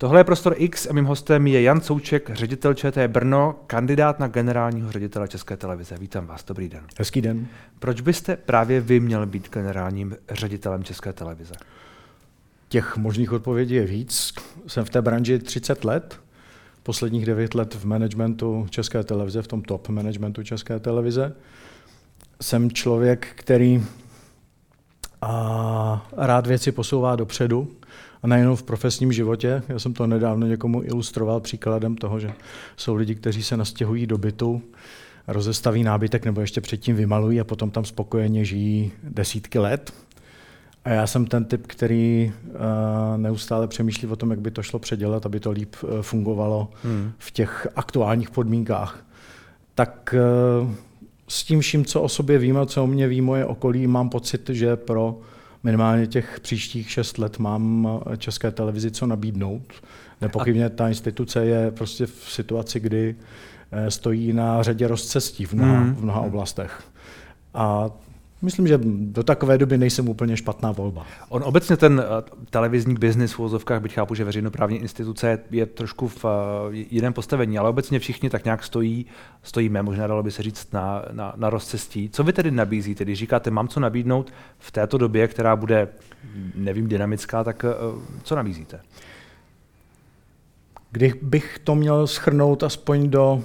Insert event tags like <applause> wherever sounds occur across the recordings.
Tohle je Prostor X a mým hostem je Jan Souček, ředitel ČT Brno, kandidát na generálního ředitele České televize. Vítám vás, dobrý den. Hezký den. Proč byste právě vy měl být generálním ředitelem České televize? Těch možných odpovědí je víc. Jsem v té branži 30 let, posledních 9 let v managementu České televize, v tom top managementu České televize. Jsem člověk, který a rád věci posouvá dopředu, a nejenom v profesním životě. Já jsem to nedávno někomu ilustroval příkladem toho, že jsou lidi, kteří se nastěhují do bytu, rozestaví nábytek nebo ještě předtím vymalují a potom tam spokojeně žijí desítky let. A já jsem ten typ, který uh, neustále přemýšlí o tom, jak by to šlo předělat, aby to líp uh, fungovalo hmm. v těch aktuálních podmínkách. Tak uh, s tím vším, co o sobě vím a co o mě ví moje okolí, mám pocit, že pro minimálně těch příštích šest let mám české televizi co nabídnout. Nepochybně ta instituce je prostě v situaci, kdy stojí na řadě rozcestí v mnoha, hmm. v mnoha oblastech. A Myslím, že do takové doby nejsem úplně špatná volba. On obecně ten eh, televizní biznis v úvozovkách, byť chápu, že veřejnoprávní instituce je trošku v eh, jiném postavení, ale obecně všichni tak nějak stojí, stojíme, možná dalo by se říct, na, na, na rozcestí. Co vy tedy nabízíte, když říkáte, mám co nabídnout v této době, která bude, nevím, dynamická, tak eh, co nabízíte? Kdybych to měl schrnout aspoň do,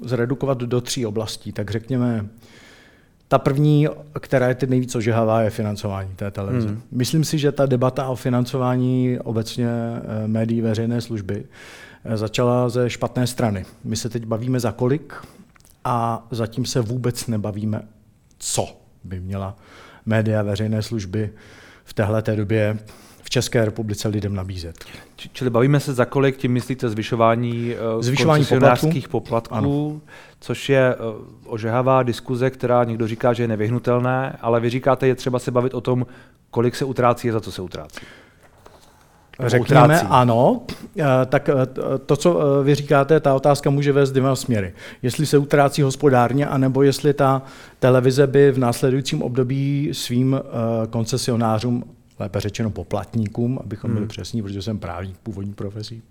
zredukovat do tří oblastí, tak řekněme ta první, která je teď nejvíc ožehavá, je financování té televize. Hmm. Myslím si, že ta debata o financování obecně eh, médií veřejné služby eh, začala ze špatné strany. My se teď bavíme za kolik a zatím se vůbec nebavíme, co by měla média veřejné služby v téhle době České republice lidem nabízet. Čili bavíme se za kolik, tím myslíte zvyšování, uh, zvyšování poplatků, poplatků což je uh, ožehavá diskuze, která někdo říká, že je nevyhnutelné, ale vy říkáte, je třeba se bavit o tom, kolik se utrácí a za co se utrácí. Řekněme utrácí. ano, eh, tak to, co vy říkáte, ta otázka může vést dvěma směry. Jestli se utrácí hospodárně, anebo jestli ta televize by v následujícím období svým koncesionářům lépe řečeno poplatníkům, abychom byli hmm. přesní, protože jsem právník původní profesí,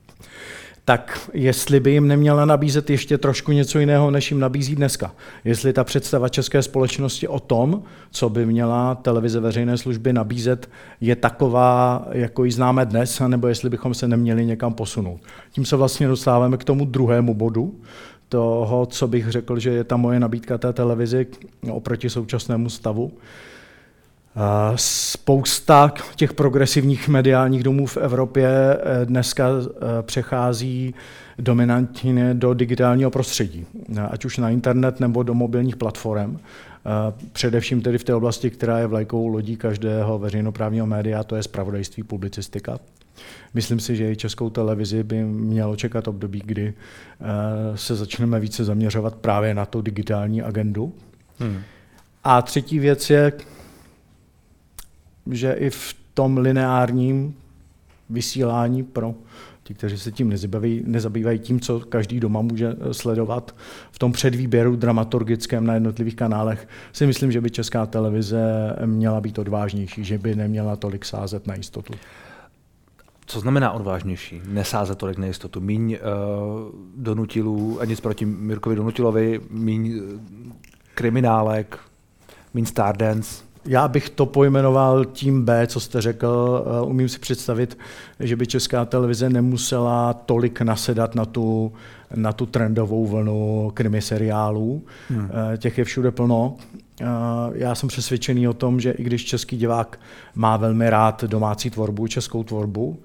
tak jestli by jim neměla nabízet ještě trošku něco jiného, než jim nabízí dneska. Jestli ta představa české společnosti o tom, co by měla televize veřejné služby nabízet, je taková, jako ji známe dnes, nebo jestli bychom se neměli někam posunout. Tím se vlastně dostáváme k tomu druhému bodu, toho, co bych řekl, že je ta moje nabídka té televizi oproti současnému stavu. Spousta těch progresivních mediálních domů v Evropě eh, dneska eh, přechází dominantně do digitálního prostředí, ať už na internet nebo do mobilních platform. Především tedy v té oblasti, která je vlajkou lodí každého veřejnoprávního média, to je spravodajství, publicistika. Myslím si, že i českou televizi by mělo čekat období, kdy eh, se začneme více zaměřovat právě na tu digitální agendu. Hmm. A třetí věc je, že i v tom lineárním vysílání pro ti, kteří se tím nezabývají, nezabývají tím, co každý doma může eh, sledovat v tom předvýběru dramaturgickém na jednotlivých kanálech, si myslím, že by česká televize měla být odvážnější, že by neměla tolik sázet na jistotu. Co znamená odvážnější? Nesázet tolik na jistotu. Míň uh, donutilů, a nic proti Mirkovi Donutilovi, míň uh, kriminálek, míň Stardance, já bych to pojmenoval tím B, co jste řekl. Eh, umím si představit, že by česká televize nemusela tolik nasedat na tu, na tu trendovou vlnu krimi seriálů. Hmm. Eh, těch je všude plno. Eh, já jsem přesvědčený o tom, že i když český divák má velmi rád domácí tvorbu, českou tvorbu,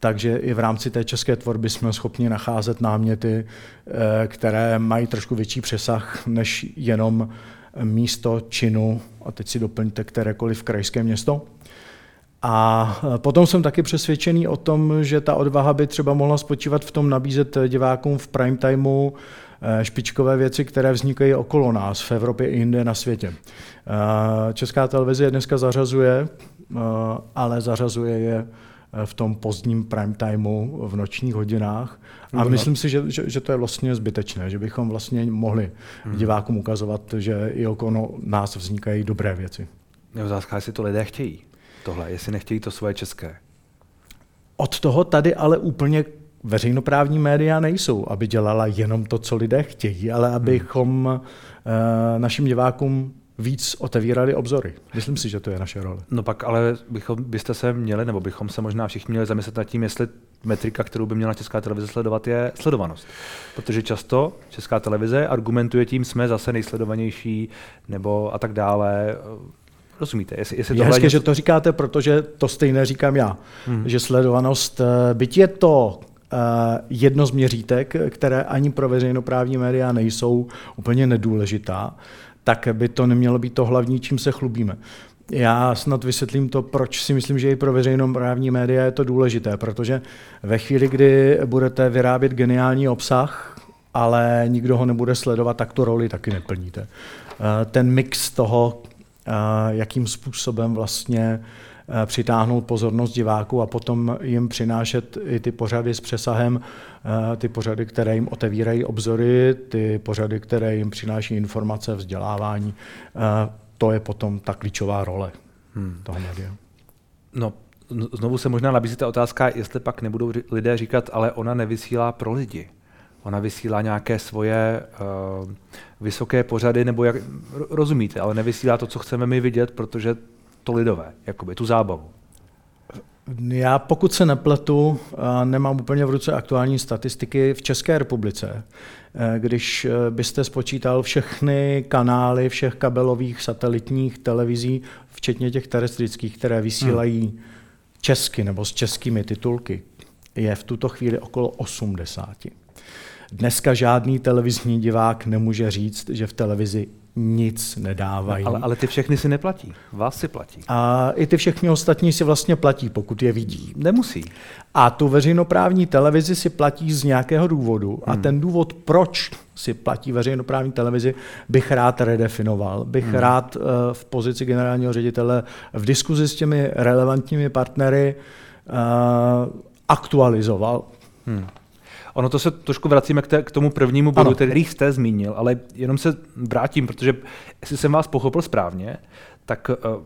takže i v rámci té české tvorby jsme schopni nacházet náměty, které mají trošku větší přesah než jenom místo činu, a teď si doplňte kterékoliv krajské město. A potom jsem taky přesvědčený o tom, že ta odvaha by třeba mohla spočívat v tom nabízet divákům v prime timeu eh, špičkové věci, které vznikají okolo nás, v Evropě i jinde na světě. Eh, Česká televize je dneska zařazuje, ale zařazuje je v tom pozdním prime timeu v nočních hodinách. A no, myslím si, že, že, že to je vlastně zbytečné, že bychom vlastně mohli hmm. divákům ukazovat, že i okolo nás vznikají dobré věci. Je otázka, jestli to lidé chtějí, tohle, jestli nechtějí to svoje české. Od toho tady ale úplně veřejnoprávní média nejsou, aby dělala jenom to, co lidé chtějí, ale abychom uh, našim divákům víc otevírali obzory. Myslím si, že to je naše role. No pak ale bychom, byste se měli, nebo bychom se možná všichni měli zamyslet nad tím, jestli metrika, kterou by měla Česká televize sledovat, je sledovanost. Protože často Česká televize argumentuje tím, jsme zase nejsledovanější, nebo a tak dále. Rozumíte? Jestli, jestli je hezké, něco... že to říkáte, protože to stejné říkám já. Hmm. Že sledovanost, eh, byť je to uh, jedno z měřítek, které ani pro veřejnoprávní média nejsou úplně nedůležitá, tak by to nemělo být to hlavní, čím se chlubíme. Já snad vysvětlím to, proč si myslím, že i pro veřejnoprávní média je to důležité, protože ve chvíli, kdy budete vyrábět geniální obsah, ale nikdo ho nebude sledovat, tak tu roli taky neplníte. Eh, ten mix toho, eh, jakým způsobem vlastně přitáhnout pozornost diváků a potom jim přinášet i ty pořady s přesahem, eh, ty pořady, které jim otevírají obzory, ty pořady, které jim přináší informace, vzdělávání. Eh, to je potom ta klíčová role hmm. toho média. No, znovu se možná nabízí ta otázka, jestli pak nebudou lidé říkat, ale ona nevysílá pro lidi. Ona vysílá nějaké svoje uh, vysoké pořady, nebo jak, rozumíte, ale nevysílá to, co chceme my vidět, protože to lidové, jakoby tu zábavu. Já pokud se nepletu, nemám úplně v ruce aktuální statistiky v České republice. E, když e, byste spočítal všechny kanály všech kabelových satelitních televizí, včetně těch terestrických, které vysílají hmm. česky nebo s českými titulky, je v tuto chvíli okolo 80. Dneska žádný televizní divák nemůže říct, že v televizi nic nedávají. Ale, ale ty všechny si neplatí, vás si platí. A i ty všechny ostatní si vlastně platí, pokud je vidí. Nemusí. A tu veřejnoprávní televizi si platí z nějakého důvodu. Hmm. A ten důvod, proč si platí veřejnoprávní televizi, bych rád redefinoval. Bych hmm. rád uh, v pozici generálního ředitele v diskuzi s těmi relevantními partnery uh, aktualizoval. Hmm. Ono to se trošku vracíme k, té, k tomu prvnímu bodu, ano. který jste zmínil, ale jenom se vrátím, protože jestli jsem vás pochopil správně, tak uh,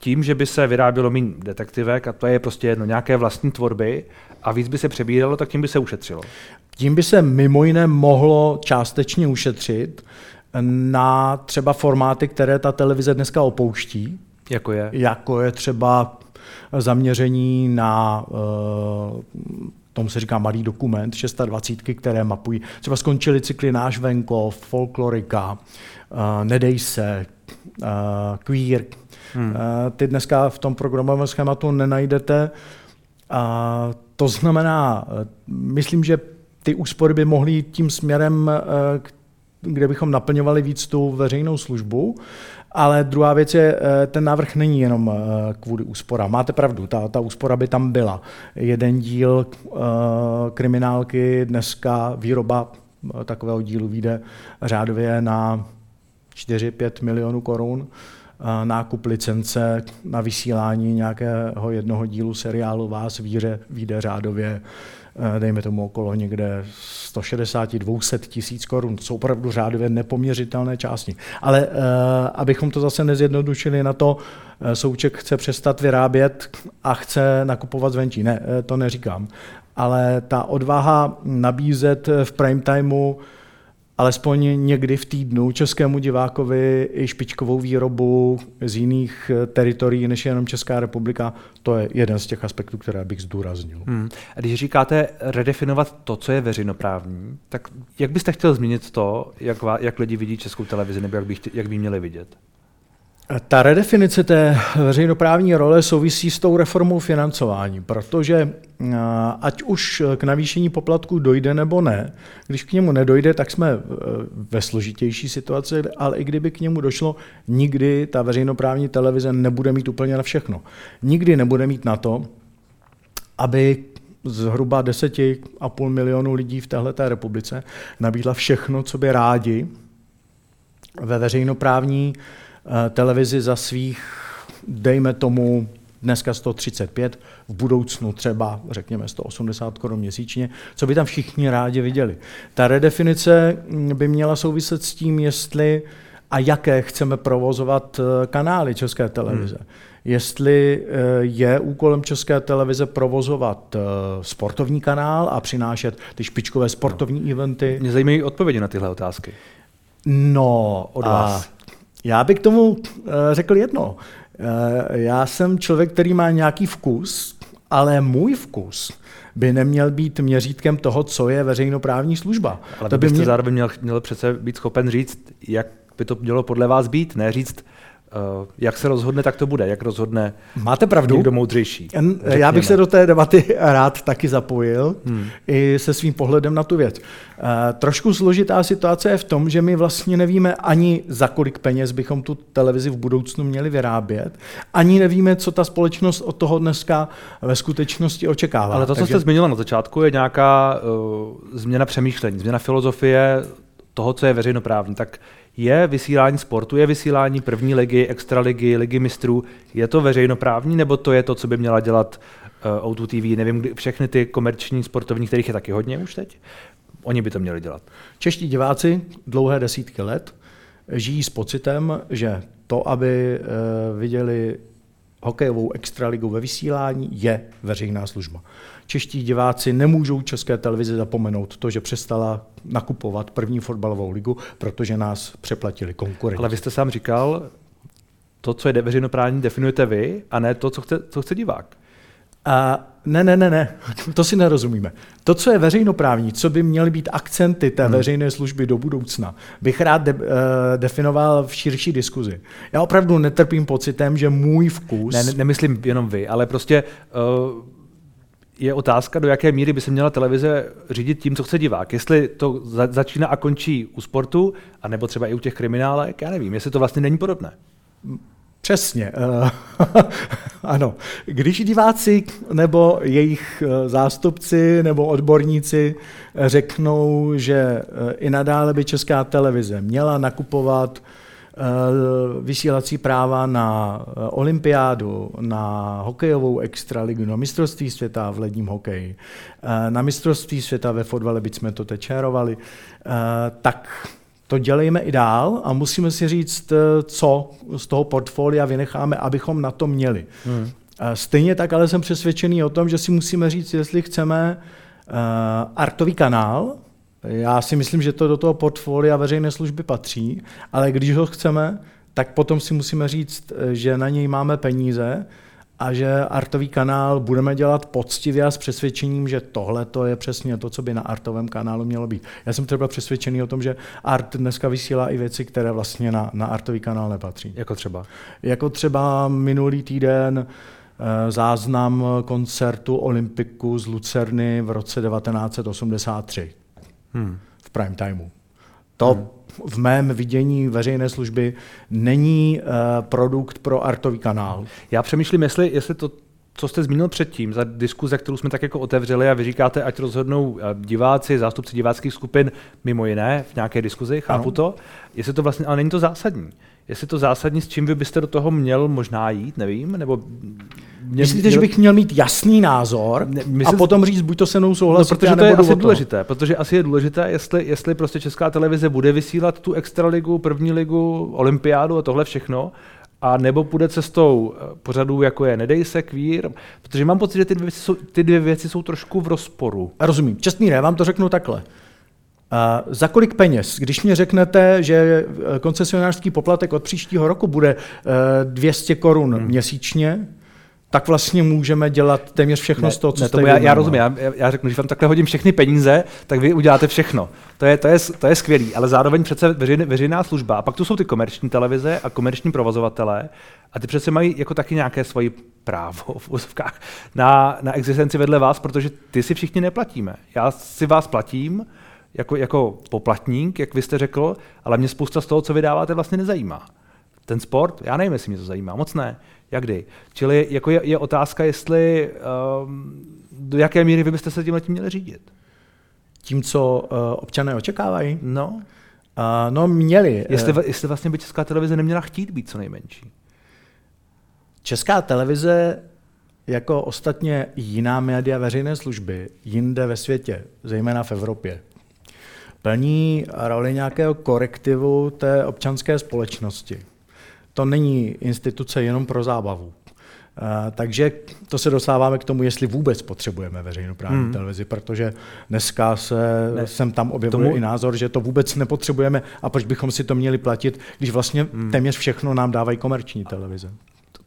tím, že by se vyrábělo méně detektivek, a to je prostě jedno, nějaké vlastní tvorby, a víc by se přebíralo, tak tím by se ušetřilo. Tím by se mimo jiné mohlo částečně ušetřit na třeba formáty, které ta televize dneska opouští. Jako je? Jako je třeba zaměření na uh, tomu se říká malý dokument, 620, které mapují. Třeba skončily cykly Náš venkov, Folklorika, uh, Nedej se, uh, Queer. Hmm. Uh, ty dneska v tom programovém schématu nenajdete. Uh, to znamená, myslím, že ty úspory by mohly jít tím směrem, kde bychom naplňovali víc tu veřejnou službu. Ale druhá věc je, eh, ten návrh není jenom eh, kvůli úspora. Máte pravdu, ta, ta úspora by tam byla. Jeden díl uh, kriminálky, dneska výroba takového dílu vyjde řádově na 4-5 milionů korun. Nákup licence na vysílání nějakého jednoho dílu seriálu Vás víře vyjde řádově Eh, dejme tomu okolo někde 160-200 tisíc korun. To jsou opravdu řádově nepoměřitelné části. Ale uh, abychom to zase nezjednodušili na to, uh, Souček chce přestat vyrábět a chce nakupovat zvenčí. Ne, to neříkám. Ale ta odvaha nabízet v prime timeu alespoň někdy v týdnu českému divákovi i špičkovou výrobu z jiných eh, teritorií než jenom Česká republika, to je jeden z těch aspektů, které bych zdůraznil. Hmm. A když říkáte redefinovat to, co je veřejnoprávní, tak jak byste chtěl změnit to, jak, jak lidi vidí českou televizi, nebo jak by, jak by měli vidět? Ta redefinice té veřejnoprávní role souvisí s tou reformou financování, protože ať už k navýšení poplatku dojde nebo ne, když k němu nedojde, tak jsme e, ve složitější situaci, ale i kdyby k němu došlo, nikdy ta veřejnoprávní televize nebude mít úplně na všechno. Nikdy nebude mít na to, aby zhruba 10,5 milionu lidí v této republice nabídla všechno, co by rádi ve veřejnoprávní Eh, televizi za svých, dejme tomu, dneska 135, v budoucnu třeba, řekněme, 180 korun měsíčně, co by tam všichni rádi viděli. Ta redefinice mm, by měla souviset s tím, jestli a jaké chceme provozovat eh, kanály České televize. Hmm. jestli eh, je úkolem České televize provozovat eh, sportovní kanál a přinášet ty špičkové sportovní no. eventy. Mě zajímají odpovědi na tyhle otázky. No, od vás. Já bych k tomu řekl jedno. Já jsem člověk, který má nějaký vkus, ale můj vkus by neměl být měřítkem toho, co je veřejnoprávní služba. Ale to by mě... zároveň měl, měl přece být schopen říct, jak by to mělo podle vás být, ne říct, jak se rozhodne, tak to bude. Jak rozhodne Máte pravdu. někdo moudřejší. Řekněme. Já bych se do té debaty rád taky zapojil hmm. i se svým pohledem na tu věc. Uh, trošku složitá situace je v tom, že my vlastně nevíme ani za kolik peněz bychom tu televizi v budoucnu měli vyrábět, ani nevíme, co ta společnost od toho dneska ve skutečnosti očekává. Ale to, co Takže... jste zmínila na začátku, je nějaká uh, změna přemýšlení, změna filozofie toho, co je veřejnoprávní. Tak je vysílání sportu, je vysílání první ligy, extraligy, ligy mistrů, je to veřejnoprávní, nebo to je to, co by měla dělat uh, O2 TV, nevím, kdy, všechny ty komerční sportovní, kterých je taky hodně už teď, oni by to měli dělat. Čeští diváci dlouhé desítky let žijí s pocitem, že to, aby uh, viděli hokejovou extraligu ve vysílání, je veřejná služba čeští diváci nemůžou české televizi zapomenout to, že přestala nakupovat první fotbalovou ligu, protože nás přeplatili konkurenti. Ale vy jste sám říkal, to, co je veřejnoprávní, definujete vy, a ne to, co chce, co chce divák. A ne, ne, ne, ne, to si nerozumíme. To, co je veřejnoprávní, co by měly být akcenty té hmm. veřejné služby do budoucna, bych rád de, uh, definoval v širší diskuzi. Já opravdu netrpím pocitem, že můj vkus... Ne, ne nemyslím jenom vy, ale prostě uh, je otázka, do jaké míry by se měla televize řídit tím, co chce divák. Jestli to za, začíná a končí u sportu, anebo třeba i u těch kriminálek, já nevím, jestli to vlastně není podobné. Přesně. Uh, <laughs> ano. Když diváci nebo jejich eh, zástupci nebo odborníci řeknou, že eh, i nadále by česká televize měla nakupovat Eh, vysílací práva na eh, olympiádu, na hokejovou extraligu, na mistrovství světa v ledním hokeji, eh, na mistrovství světa ve fotbale, byť jsme to teď čérovali, tak to dělejme i dál a musíme si říct, co z toho portfolia vynecháme, abychom na to měli. Hmm. Stejně tak ale jsem přesvědčený o tom, že si musíme říct, jestli chceme artový kanál, já si myslím, že to do toho portfolia veřejné služby patří, ale když ho chceme, tak potom si musíme říct, že na něj máme peníze a že artový kanál budeme dělat poctivě a s přesvědčením, že tohle to je přesně to, co by na artovém kanálu mělo být. Já jsem třeba přesvědčený o tom, že art dneska vysílá i věci, které vlastně na, na artový kanál nepatří. Jako třeba? Jako třeba minulý týden eh, záznam koncertu Olympiku z Lucerny v roce 1983 hmm. v prime timeu. To hmm. v mém vidění veřejné služby není uh, produkt pro artový kanál. Já přemýšlím, jestli, jestli to, co jste zmínil předtím, za diskuze, kterou jsme tak jako otevřeli a vy říkáte, ať rozhodnou eh, diváci, zástupci diváckých skupin, mimo jiné, v nějaké diskuzi, chápu ano. to, jestli to vlastně, ale není to zásadní jestli to zásadní, s čím vy byste do toho měl možná jít, nevím, nebo... Mě, Myslíte, měl... že bych měl mít jasný názor ne, myslím, a potom říct, buď to se mnou souhlasit, no, protože to je asi důležité, protože asi je důležité, jestli, jestli prostě Česká televize bude vysílat tu extraligu, první ligu, olympiádu a tohle všechno, a nebo půjde cestou eh, pořadů, jako je Nedej se, kvír, protože mám pocit, že ty dvě věci jsou, ty dvě věci jsou trošku v rozporu. Rozumím. Čestný ne, vám to řeknu takhle. Uh, za kolik peněz? Když mi řeknete, že eh, koncesionářský poplatek od příštího roku bude uh, 200 korun hmm. měsíčně, tak vlastně můžeme dělat téměř všechno ne, z toho, co ne, jste já, já rozumím, já, já řeknu, že vám takhle hodím všechny peníze, tak vy uděláte všechno. To je, to je, to je skvělý, ale zároveň přece veřejné, veřejná služba, a pak tu jsou ty komerční televize a komerční provozovatelé, a ty přece mají jako taky nějaké svoji právo v úzovkách na, na existenci vedle vás, protože ty si všichni neplatíme. Já si vás platím, jako, jako poplatník, jak vy jste řekl, ale mě spousta z toho, co vydáváte, vlastně nezajímá. Ten sport, já nevím, jestli mě to zajímá, moc ne. Jak kdy? Čili jako je, je otázka, jestli um, do jaké míry vy byste se tím letím měli řídit. Tím, co uh, občané očekávají? No. Uh, no, měli. Jestli, jestli vlastně by Česká televize neměla chtít být co nejmenší. Česká televize jako ostatně jiná média veřejné služby jinde ve světě, zejména v Evropě, plní roli nějakého korektivu té občanské společnosti. To není instituce jenom pro zábavu. takže to se dostáváme k tomu, jestli vůbec potřebujeme veřejnoprávní hmm. televizi, protože dneska se ne. jsem tam objevuje tomu... i názor, že to vůbec nepotřebujeme a proč bychom si to měli platit, když vlastně hmm. téměř všechno nám dávají komerční televize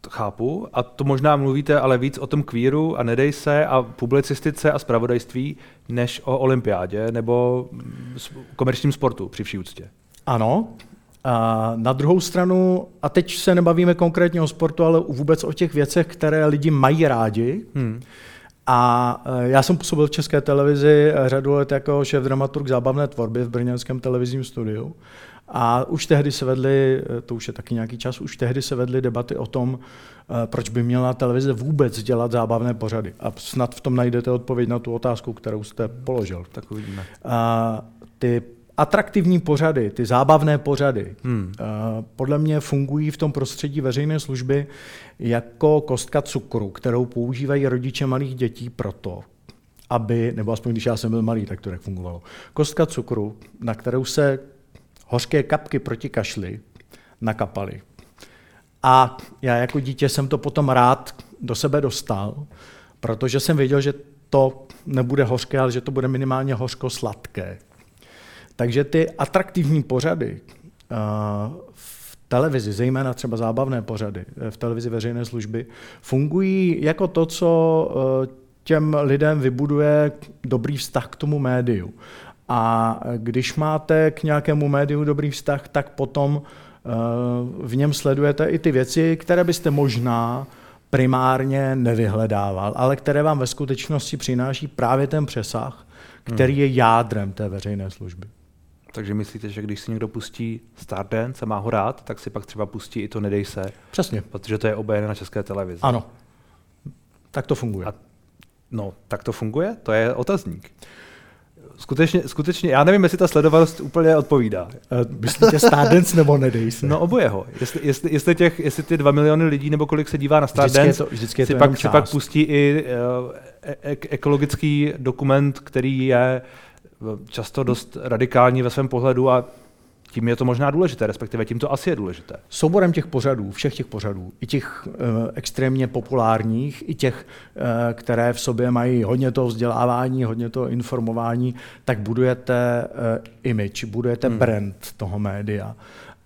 chápu. A to možná mluvíte ale víc o tom kvíru a nedej se a publicistice a spravodajství, než o olympiádě nebo komerčním sportu při vší úctě. Ano. A na druhou stranu, a teď se nebavíme konkrétně o sportu, ale vůbec o těch věcech, které lidi mají rádi. Hmm. A e, já jsem působil v České televizi řadu let jako šéf dramaturg zábavné tvorby v brněnském televizním studiu. A už tehdy se vedly, to už je taky nějaký čas, už tehdy se vedly debaty o tom, eh, proč by měla televize vůbec dělat zábavné pořady. A snad v tom najdete odpověď na tu otázku, kterou jste položil. Tak uvidíme. A ty atraktivní pořady, ty zábavné pořady, hmm. Eh, podle mě fungují v tom prostředí veřejné služby jako kostka cukru, kterou používají rodiče malých dětí proto, aby, nebo aspoň když já jsem byl malý, tak to tak fungovalo. Kostka cukru, na kterou se hořké kapky proti kašli nakapaly. A já jako dítě jsem to potom rád do sebe dostal, protože jsem věděl, že to nebude hořké, ale že to bude minimálně hořko-sladké. Takže ty atraktivní pořady uh, v televizi, zejména třeba zábavné pořady eh, v televizi veřejné služby, fungují jako to, co uh, těm lidem vybuduje dobrý vztah k tomu médiu. A když máte k nějakému médiu dobrý vztah, tak potom eh, v něm sledujete i ty věci, které byste možná primárně nevyhledával, ale které vám ve skutečnosti přináší právě ten přesah, který hmm. je jádrem té veřejné služby. Takže myslíte, že když si někdo pustí Stardance a má ho rád, tak si pak třeba pustí i to Nedej se? Přesně. Protože to je obejené na české televizi. Ano. Tak to funguje. A, no, tak to funguje? To je otazník skutečně, skutečně, já nevím, jestli ta sledovanost úplně odpovídá. Eh, myslíte Stardance nebo nedej se? No obojeho. Jestli, jestli, jestli, těch, jestli ty dva miliony lidí nebo kolik se dívá na Stardance, vždycky je to, vždycky je to si, pak, si pak pustí i uh, e- ekologický dokument, který je často dost radikální ve svém pohledu a tím je to možná důležité, respektive tím to asi je důležité. Souborem těch pořadů, všech těch pořadů, i těch e, extrémně populárních, i těch, e, které v sobě mají hodně toho vzdělávání, hodně toho informování, tak budujete e, image, budujete hmm. brand toho média.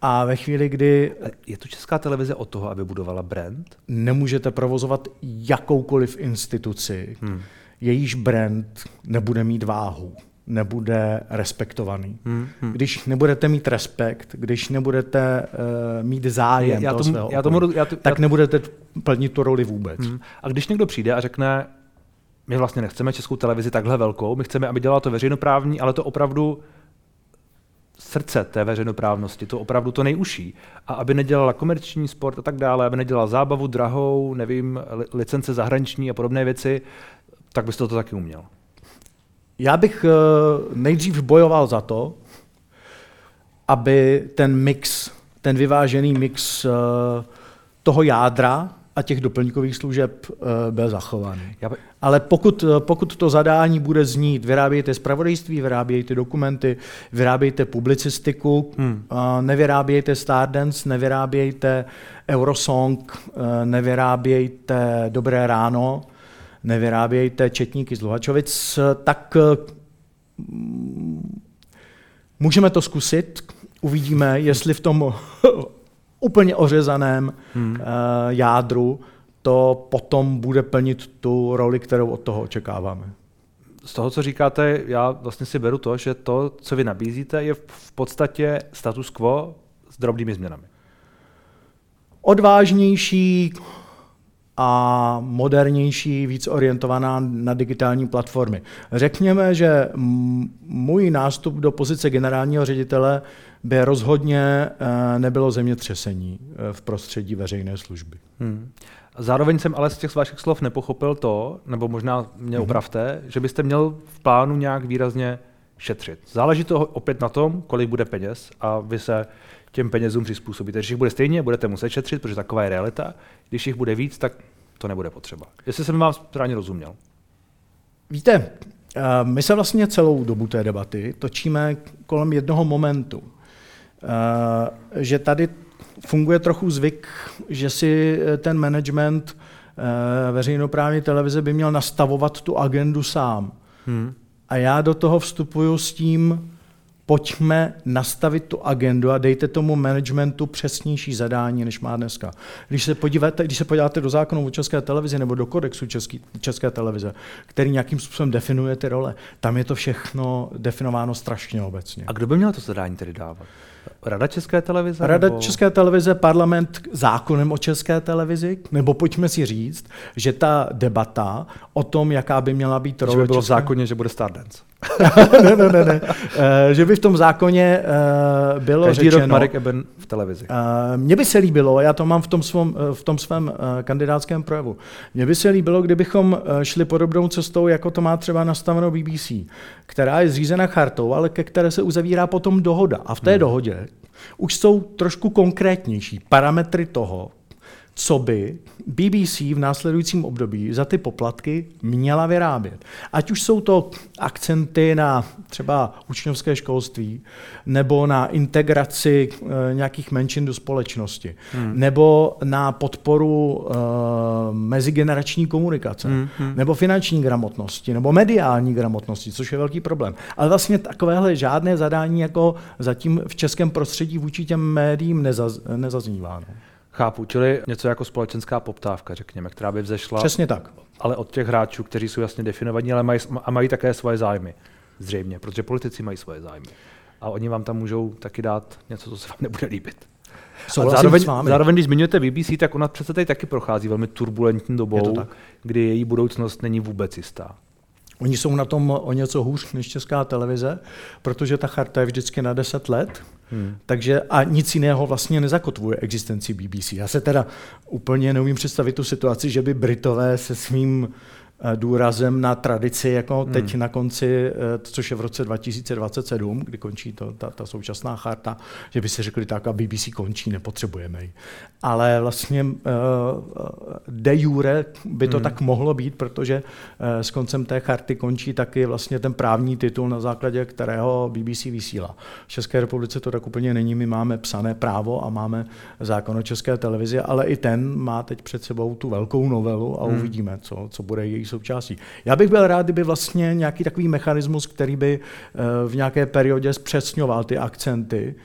A ve chvíli, kdy... Je to česká televize od toho, aby budovala brand? Nemůžete provozovat jakoukoliv instituci, hmm. jejíž brand nebude mít váhu nebude respektovaný. Hmm, hmm. Když nebudete mít respekt, když nebudete uh, mít zájem já toho tomu, svého já tomu, já to, tak já... nebudete plnit tu roli vůbec. Hmm. A když někdo přijde a řekne, my vlastně nechceme českou televizi takhle velkou, my chceme, aby dělala to veřejnoprávní, ale to opravdu srdce té veřejnoprávnosti, to opravdu to nejužší. A aby nedělala komerční sport a tak dále, aby nedělala zábavu drahou, nevím, licence zahraniční a podobné věci, tak byste to taky uměl. Já bych eh, nejdřív bojoval za to, aby ten mix, ten vyvážený mix eh, toho jádra a těch doplňkových služeb eh, byl zachován. Ale pokud, pokud to zadání bude znít, vyrábějte zpravodajství, vyrábějte dokumenty, vyrábějte publicistiku, hmm. nevyrábějte Stardance, nevyrábějte Eurosong, nevyrábějte Dobré ráno, nevyrábějte četníky z Luhačovic, tak mm, můžeme to zkusit, uvidíme, jestli v tom <laughs> úplně ořezaném hmm. Eh, jádru to potom bude plnit tu roli, kterou od toho očekáváme. Z toho, co říkáte, já vlastně si beru to, že to, co vy nabízíte, je v podstatě status quo s drobnými změnami. Odvážnější, a modernější, víc orientovaná na digitální platformy. Řekněme, že můj nástup do pozice generálního ředitele by rozhodně eh, nebylo zemětřesení eh, v prostředí veřejné služby. Hmm. Zároveň jsem ale z těch vašich slov nepochopil to, nebo možná mě mhm. opravte, hmm. že byste měl v plánu nějak výrazně šetřit. Záleží to opět na tom, kolik bude peněz a vy se těm penězům přizpůsobíte. Když jich bude stejně, budete muset šetřit, protože taková je realita. Když jich bude víc, tak to nebude potřeba. Jestli jsem vám správně rozuměl. Víte, eh, my se vlastně celou dobu té debaty točíme kolem jednoho momentu. Eh, že tady funguje trochu zvyk, že si ten management veřejnoprávní televize by měl nastavovat tu agendu sám. Hmm. A já do toho vstupuju s tím, pojďme nastavit tu agendu a dejte tomu managementu přesnější zadání, než má dneska. Když se podíváte, když se podíváte do zákonu o české televizi nebo do kodexu český, české televize, který nějakým způsobem definuje ty role, tam je to všechno definováno strašně obecně. A kdo by měl to zadání tedy dávat? Rada České televize? Rada nebo... České televize, parlament zákonem o České televizi, nebo pojďme si říct, že ta debata o tom, jaká by měla být role... Že by bylo české... v zákoně, že bude Stardance. <laughs> ne, ne, ne, ne. Uh, že by v tom zákoně uh, bylo Každý řečeno... rok Marek Eben v televizi. Uh, mně by se líbilo, já to mám v tom, svom, v tom svém uh, kandidátském projevu, mně by se líbilo, kdybychom šli podobnou cestou, jako to má třeba nastaveno BBC, která je zřízena chartou, ale ke které se uzavírá potom dohoda. A v té hmm. dohodě už jsou trošku konkrétnější parametry toho, co by BBC v následujícím období za ty poplatky měla vyrábět. Ať už jsou to akcenty na třeba učňovské školství, nebo na integraci e, nějakých menšin do společnosti, hmm. nebo na podporu e, mezigenerační komunikace, hmm, hmm. nebo finanční gramotnosti, nebo mediální gramotnosti, což je velký problém. Ale vlastně takovéhle žádné zadání jako zatím v českém prostředí vůči těm médiím nezaz, nezaznívá. No. Chápu, čili něco jako společenská poptávka, řekněme, která by vzešla. Přesně tak. Ale od těch hráčů, kteří jsou jasně definovaní, ale mají, a mají také svoje zájmy. Zřejmě, protože politici mají svoje zájmy. A oni vám tam můžou taky dát něco, co se vám nebude líbit. zároveň, zároveň, když zmiňujete BBC, tak ona přece tady taky prochází velmi turbulentní dobou, kdy její budoucnost není vůbec jistá. Oni jsou na tom o něco hůř než česká televize, protože ta charta je vždycky na 10 let, hmm. takže a nic jiného vlastně nezakotvuje existenci BBC. Já se teda úplně neumím představit tu situaci, že by Britové se svým důrazem na tradici, jako teď hmm. na konci, eh, což je v roce 2027, kdy končí to, ta, ta současná charta, že by si řekli tak a BBC končí, nepotřebujeme ji. Ale vlastně uh, de jure by to hmm. tak mohlo být, protože s koncem té charty končí taky vlastně ten právní titul, na základě kterého BBC vysílá. V České republice to tak úplně není, my máme psané právo a máme zákon o české televizi, ale i ten má teď před sebou tu velkou novelu a hmm. uvidíme, co, co bude její součástí. Já bych byl rád, kdyby vlastně nějaký takový mechanismus, který by eh, v nějaké periodě zpřesňoval ty akcenty,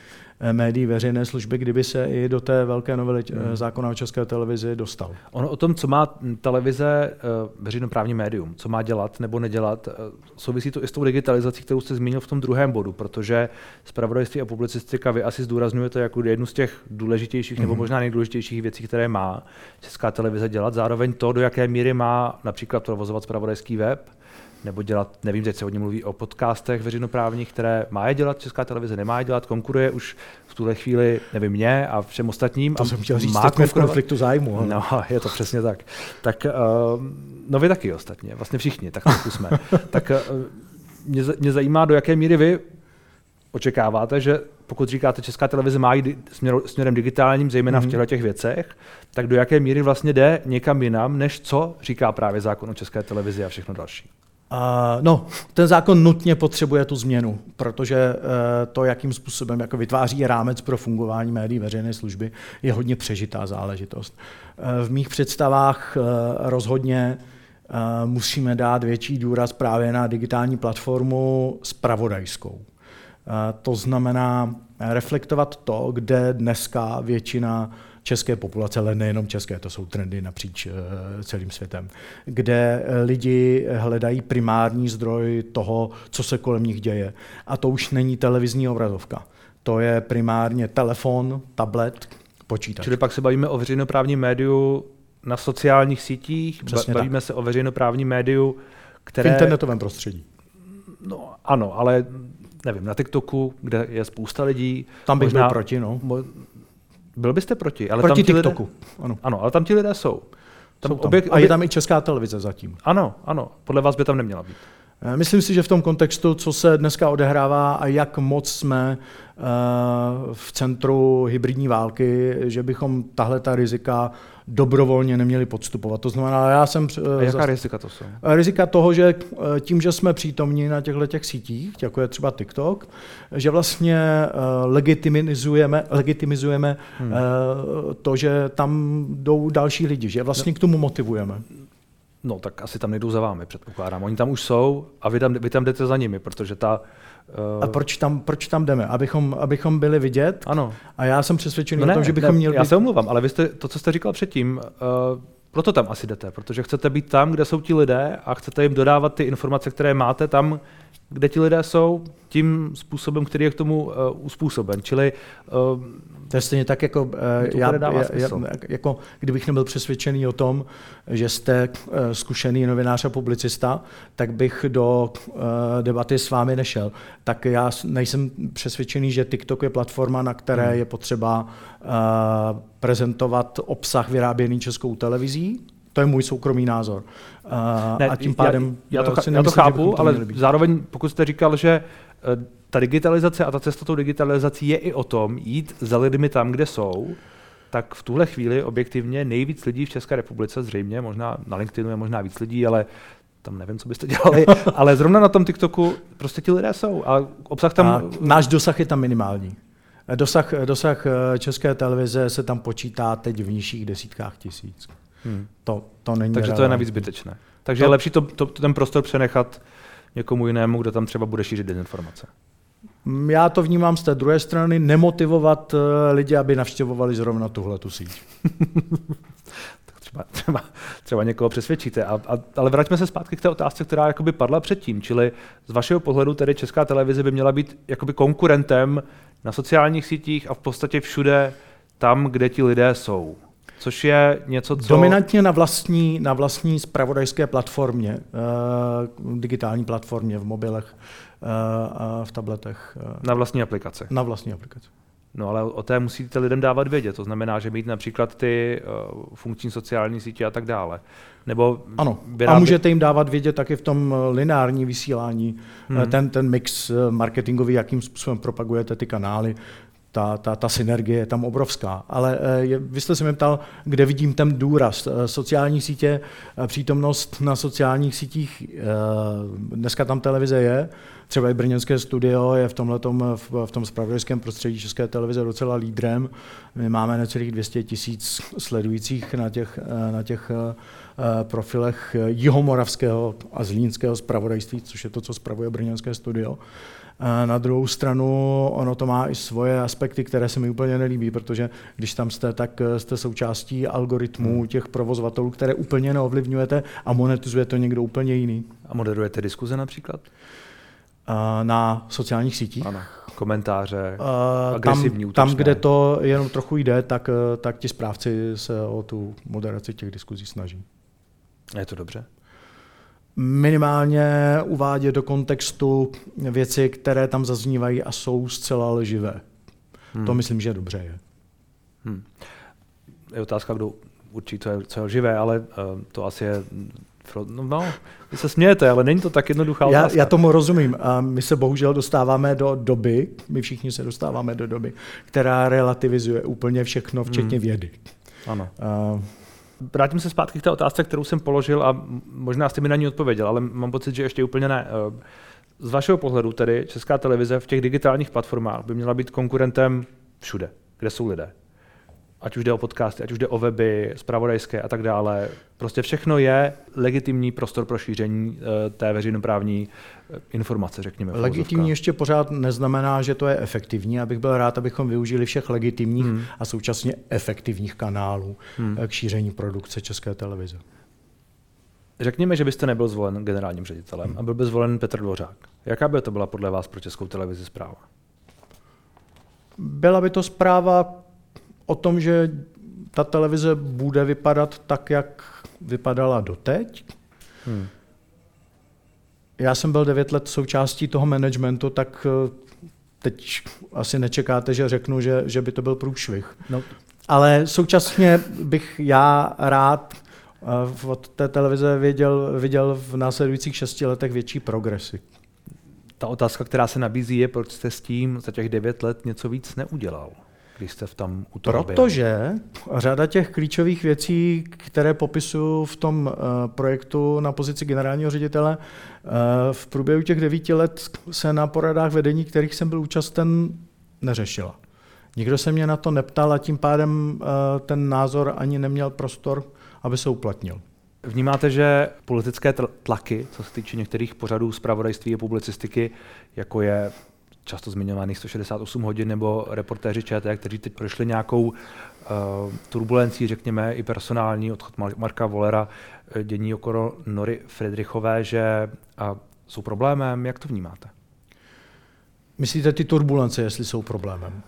médií veřejné služby, kdyby se i do té velké novely eh, hmm. zákona o české televizi dostal. Ono o tom, co má televize veřejnoprávní médium, co má dělat nebo nedělat, souvisí to i s tou digitalizací, kterou jste zmínil v tom druhém bodu, protože zpravodajství a publicistika vy asi zdůrazňujete jako jednu z těch důležitějších mm-hmm. nebo hmm. možná nejdůležitějších věcí, které má česká televize dělat. Zároveň to, do jaké míry má například provozovat zpravodajský web, nebo dělat, nevím, teď se hodně mluví o podcastech veřejnoprávních, které má je dělat Česká televize, nemá je dělat, konkuruje už v tuhle chvíli, nevím, mě a všem ostatním. To a jsem chtěl říct, má v konfliktu zájmu. Ale. No, <laughs> je to přesně tak. Tak, uh, no vy taky ostatně, vlastně všichni, tak trochu jsme. <laughs> tak uh, mě, mě zajímá, do jaké míry vy očekáváte, že pokud říkáte, Česká televize má jít směr, směrem digitálním, zejména mm-hmm. v mhm. těchto těch věcech, tak do jaké míry vlastně jde někam jinam, než co říká právě zákon o České televizi a všechno další? No, ten zákon nutně potřebuje tu změnu, protože uh, to, jakým způsobem jako vytváří rámec pro fungování médií veřejné služby, je hodně přežitá záležitost. Uh, v mých představách uh, rozhodně musíme dát větší důraz právě na digitální platformu spravodajskou. To znamená reflektovat to, kde dneska většina české populace, ale nejenom české, to jsou trendy napříč eh, celým světem, kde eh, lidi hledají primární zdroj toho, co se kolem nich děje. A to už není televizní obrazovka. To je primárně telefon, tablet, počítač. Čili pak se bavíme o veřejnoprávním médiu na sociálních sítích, Přesně bavíme tak. se o veřejnoprávním médiu, které... V internetovém prostředí. No ano, ale nevím, na TikToku, kde je spousta lidí. Tam bych možná, byl proti, no. Byl byste proti, ale proti tam TikToku, lidé, ano. ano. ale tam ti lidé jsou. Tam, jsou tam. Obě, obě, a je tam i česká televize zatím. Ano, ano, podle vás by tam neměla být. Eh, myslím si, že v tom kontextu, co se dneska odehrává a jak moc jsme eh, v centru hybridní války, že bychom tahle ta rizika dobrovolně neměli podstupovat. To znamená, já jsem... A jaká rizika to jsou? Rizika toho, že tím, že jsme přítomní na těchto těch sítích, jako je třeba TikTok, že vlastně legitimizujeme, legitimizujeme hmm. to, že tam jdou další lidi, že vlastně k tomu motivujeme. No, tak asi tam nejdou za vámi, předpokládám. Oni tam už jsou a vy tam, vy tam jdete za nimi, protože ta... Uh... A proč tam, proč tam jdeme? Abychom, abychom byli vidět? Ano. A já jsem přesvědčený no ne, o tom, že bychom ne, měli Já být... se omluvám, ale vy jste, to, co jste říkal předtím, uh, proto tam asi jdete, protože chcete být tam, kde jsou ti lidé a chcete jim dodávat ty informace, které máte tam, kde ti lidé jsou, tím způsobem, který je k tomu uh, uspůsoben. Čili uh, to je stejně tak, jako, uh, já, já, já, jako kdybych nebyl přesvědčený o tom, že jste uh, zkušený novinář a publicista, tak bych do uh, debaty s vámi nešel. Tak já nejsem přesvědčený, že TikTok je platforma, na které hmm. je potřeba uh, prezentovat obsah vyráběný českou televizí, to je můj soukromý názor. Uh, ne, a tím pádem já, já to, já to chápu, to ale zároveň pokud jste říkal, že uh, ta digitalizace a ta cesta tou digitalizací je i o tom jít za lidmi tam, kde jsou, tak v tuhle chvíli objektivně nejvíc lidí v České republice, zřejmě, možná na LinkedInu je možná víc lidí, ale tam nevím, co byste dělali, <laughs> ale zrovna na tom TikToku prostě ti lidé jsou a obsah tam... A náš dosah je tam minimální. Dosah, dosah eh, české televize se tam počítá teď v nižších desítkách tisíc. Hmm. To, to není Takže to je navíc zbytečné. Takže to... je lepší to, to, ten prostor přenechat někomu jinému, kdo tam třeba bude šířit dezinformace. Mm, já to vnímám z té druhé strany, nemotivovat eh, lidi, aby navštěvovali zrovna tuhle tu síť. <laughs> tak třeba, třeba, třeba někoho přesvědčíte. A, a, ale vraťme se zpátky k té otázce, která jakoby padla předtím. Čili z vašeho pohledu tedy Česká televize by měla být jakoby konkurentem na sociálních sítích a v podstatě všude tam, kde ti lidé jsou. Což je něco, co... Dominantně na vlastní, na vlastní spravodajské platformě, uh, digitální platformě v mobilech uh, a v tabletech. Uh, na vlastní aplikaci. Na vlastní aplikaci. No ale o té musíte lidem dávat vědět, to znamená, že mít například ty uh, funkční sociální sítě a tak dále. Nebo ano, vyrábě... a můžete jim dávat vědět taky v tom lineární vysílání, hmm. ten, ten mix marketingový, jakým způsobem propagujete ty kanály, ta, ta, ta synergie je tam obrovská. Ale eh, je, vy jste se mě ptal, kde vidím ten důraz. Eh, sociální sítě, eh, přítomnost na sociálních sítích, dneska tam televize je, třeba i brněnské studio je v, tomhletom, v, v tom spravodajském prostředí České televize docela lídrem. My máme necelých 200 tisíc sledujících na těch, na těch profilech jihomoravského a zlínského spravodajství, což je to, co spravuje brněnské studio. Na druhou stranu ono to má i svoje aspekty, které se mi úplně nelíbí, protože když tam jste, tak eh, jste součástí algoritmů hmm. těch provozovatelů, které úplně neovlivňujete a monetizuje to někdo úplně jiný. A moderujete diskuze například? Na sociálních sítích? Ano. Komentáře, uh, agresivní, tam, tam, kde to jenom trochu jde, tak, eh, tak ti správci se o tu moderaci těch diskuzí snaží. Je to dobře? Minimálně uvádět do kontextu věci, které tam zaznívají a jsou zcela lživé. Hmm. To myslím, že dobře je. Hmm. Je otázka, kdo určí, co je, co je lživé, ale uh, to asi je No, no, vy se smějete, ale není to tak jednoduchá otázka. Já, já tomu rozumím. A my se bohužel dostáváme do doby, my všichni se dostáváme do doby, která relativizuje úplně všechno, včetně hmm. vědy. Ano. Uh, Vrátím se zpátky k té otázce, kterou jsem položil a možná jste mi na ní odpověděl, ale mám pocit, že ještě úplně ne. Eh, z vašeho pohledu tedy Česká televize v těch digitálních platformách by měla být konkurentem všude, kde jsou lidé ať už jde o podcasty, ať už jde o weby, zpravodajské a tak dále. Prostě všechno je legitimní prostor pro šíření eh, té veřejnoprávní eh, informace, řekněme. Legitimní ještě pořád neznamená, že to je efektivní. Abych byl rád, abychom využili všech legitimních hmm. a současně efektivních kanálů hmm. Eh, k šíření produkce České televize. Řekněme, že byste nebyl zvolen generálním ředitelem hmm. a byl by zvolen Petr Dvořák. Jaká by to byla podle vás pro Českou televizi zpráva? Byla by to zpráva o tom, že ta televize bude vypadat tak, jak vypadala doteď. Hmm. Já jsem byl devět let součástí toho managementu, tak eh, teď asi nečekáte, že řeknu, že, že by to byl průšvih. No. Ale současně bych já rád eh, od té televize viděl, viděl v následujících šesti letech větší progresy. Ta otázka, která se nabízí, je, proč jste s tím za těch devět let něco víc neudělal? Když jste v tam u toho Protože řada těch klíčových věcí, které popisuju v tom uh, projektu na pozici generálního ředitele, uh, v průběhu těch devíti let se na poradách vedení, kterých jsem byl účasten, neřešila. Nikdo se mě na to neptal a tím pádem uh, ten názor ani neměl prostor, aby se uplatnil. Vnímáte, že politické tlaky, co se týče některých pořadů zpravodajství a publicistiky, jako je často zmiňovaných 168 hodin nebo reportéři ČT, kteří teď prošli nějakou uh, turbulencí, řekněme, i personální, odchod Marka Volera, eh, dění okolo Nory Friedrichové, že uh, jsou problémem. Jak to vnímáte? Myslíte ty turbulence, jestli jsou problémem?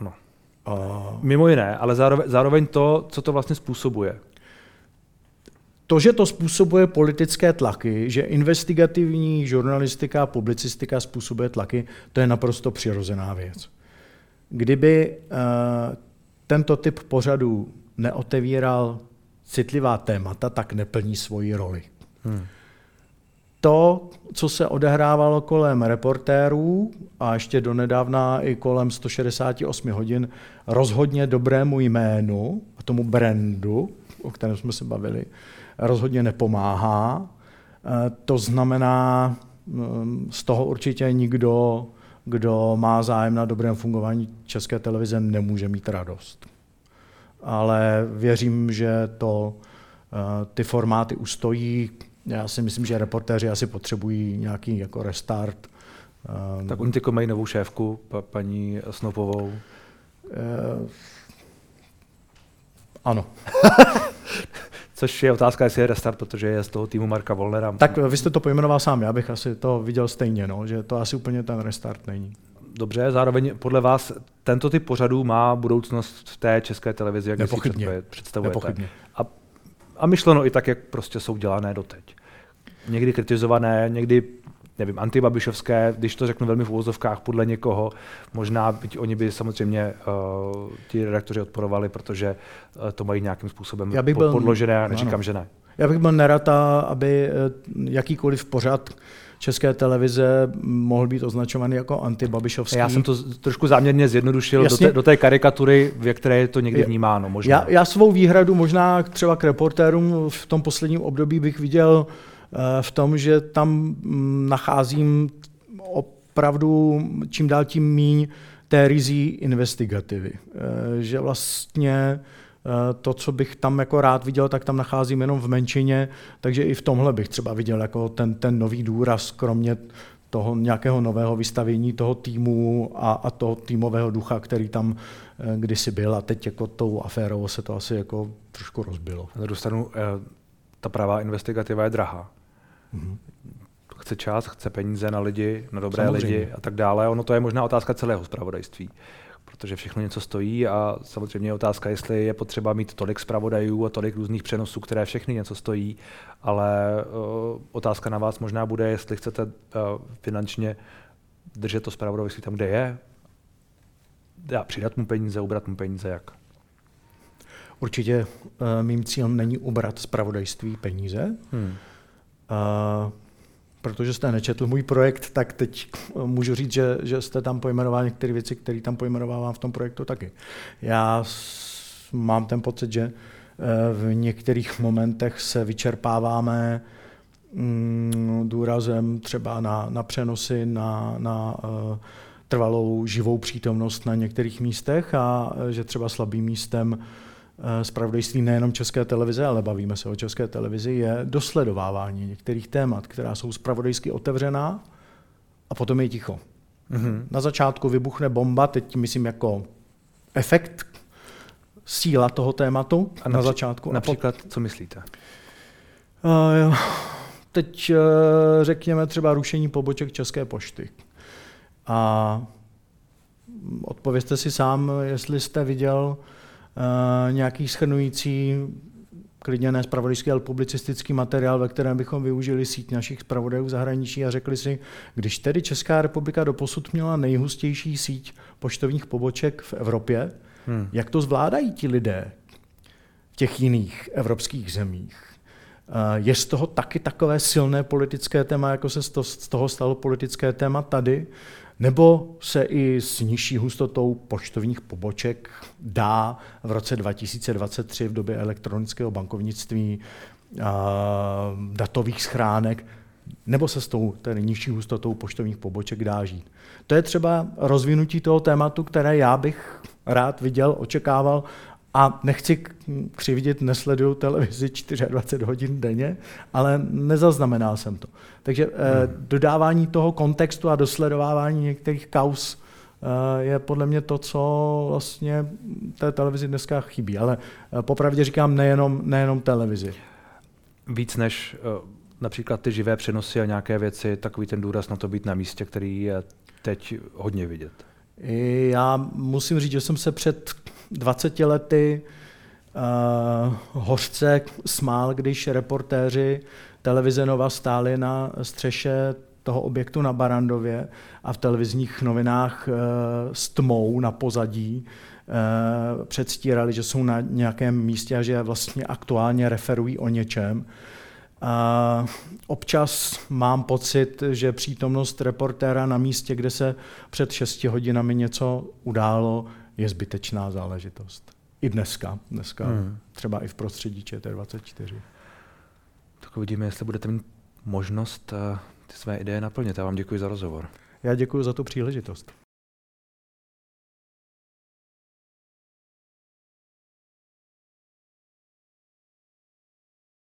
Ano. Uh... Mimo jiné, ale zároveň, zároveň to, co to vlastně způsobuje. To, že to způsobuje politické tlaky, že investigativní žurnalistika a publicistika způsobuje tlaky, to je naprosto přirozená věc. Kdyby uh, tento typ pořadů neotevíral citlivá témata, tak neplní svoji roli. Hmm. To, co se odehrávalo kolem reportérů a ještě donedávna i kolem 168 hodin, rozhodně dobrému jménu a tomu brandu, o kterém jsme se bavili, rozhodně nepomáhá. Eh, to znamená, mm, z toho určitě nikdo, kdo má zájem na dobrém fungování České televize, nemůže mít radost. Ale věřím, že to, eh, ty formáty ustojí. Já si myslím, že reportéři asi potřebují nějaký jako restart. Eh, tak oni teď mají novou šéfku, paní Snopovou. Ano. <laughs> Což je otázka, jestli je restart, protože je z toho týmu Marka Volnera. Tak vy jste to pojmenoval sám, já bych asi to viděl stejně, no, že to asi úplně ten restart není. Dobře, zároveň podle vás tento typ pořadů má budoucnost v té české televizi, jak Nepochybně. si představujete. Nepochybně. A, a myšleno i tak, jak prostě jsou dělané doteď. Někdy kritizované, někdy nevím, antibabišovské, když to řeknu velmi v úvozovkách, podle někoho, možná byť oni by samozřejmě uh, ti redaktoři odporovali, protože uh, to mají nějakým způsobem Já bych byl, podložené a neříkám, ano. že ne. Já bych byl nerad, aby eh, jakýkoliv pořad České televize mohl být označovaný jako antibabišovský. Já jsem to trošku záměrně zjednodušil do té, do té karikatury, ve které je to někdy vnímáno. Možná. Já, já svou výhradu možná třeba k reportérům v tom posledním období bych viděl uh, v tom, že tam mm, nacházím opravdu čím dál tím míň té rizí investigativy. Eh, že vlastně eh, to, co bych tam jako rád viděl, tak tam nacházím jenom v menšině, takže i v tomhle bych třeba viděl jako ten, ten nový důraz, kromě toho nějakého nového vystavění toho týmu a, a toho týmového ducha, který tam kdysi byl a teď jako tou aférou se to asi jako trošku rozbilo. Na druhou stranu, ta pravá investigativa je drahá. Mm-hmm. Chce čas, chce peníze na lidi, na dobré samozřejmě. lidi a tak dále. Ono to je možná otázka celého zpravodajství, protože všechno něco stojí a samozřejmě je otázka, jestli je potřeba mít tolik zpravodajů a tolik různých přenosů, které všechny něco stojí, ale uh, otázka na vás možná bude, jestli chcete uh, finančně držet to zpravodajství tam, kde je, dá přidat mu peníze, ubrat mu peníze, jak? Určitě uh, mým cílem není ubrat zpravodajství peníze. Hmm. Protože jste nečetl můj projekt, tak teď můžu říct, že, že jste tam pojmenoval některé věci, které tam pojmenovávám v tom projektu taky. Já mám ten pocit, že eh, v některých momentech se vyčerpáváme mm, důrazem třeba na, na přenosy, na, na uh, trvalou živou přítomnost na některých místech a že třeba slabým místem spravodajství eh, nejenom České televize, ale bavíme se o České televizi, je dosledovávání některých témat, která jsou spravodajsky otevřená a potom je ticho. Mm-hmm. Na začátku vybuchne bomba, teď myslím jako efekt, síla toho tématu a na začátku. Například, co myslíte? Uh, teď uh, řekněme třeba rušení poboček České pošty. A odpovězte si sám, jestli jste viděl Eh, nějaký schrnující klidně ne spravodajský, ale publicistický materiál, ve kterém bychom využili síť našich spravodajů v zahraničí a řekli si, když tedy Česká republika doposud měla nejhustější síť poštovních poboček v Evropě, hmm. jak to zvládají ti lidé v těch jiných evropských zemích? Eh, je z toho taky takové silné politické téma, jako se z toho stalo politické téma tady? Nebo se i s nižší hustotou poštovních poboček dá v roce 2023 v době elektronického bankovnictví datových schránek, nebo se s tou tedy nižší hustotou poštovních poboček dá žít. To je třeba rozvinutí toho tématu, které já bych rád viděl, očekával a nechci křivdit, nesleduju televizi 24 hodin denně, ale nezaznamenal jsem to. Takže eh, hmm. dodávání toho kontextu a dosledovávání některých kaus eh, je podle mě to, co vlastně té televizi dneska chybí. Ale eh, popravdě říkám nejenom, nejenom televizi. Víc než například ty živé přenosy a nějaké věci, takový ten důraz na to být na místě, který je teď hodně vidět. Já musím říct, že jsem se před 20 lety uh, hořce smál, když reportéři televize Nova stáli na střeše toho objektu na Barandově a v televizních novinách uh, s tmou na pozadí uh, předstírali, že jsou na nějakém místě a že vlastně aktuálně referují o něčem. A občas mám pocit, že přítomnost reportéra na místě, kde se před 6 hodinami něco událo, je zbytečná záležitost. I dneska, dneska hmm. třeba i v prostředí ČT24. Tak uvidíme, jestli budete mít možnost uh, ty své ideje naplnit. Já vám děkuji za rozhovor. Já děkuji za tu příležitost.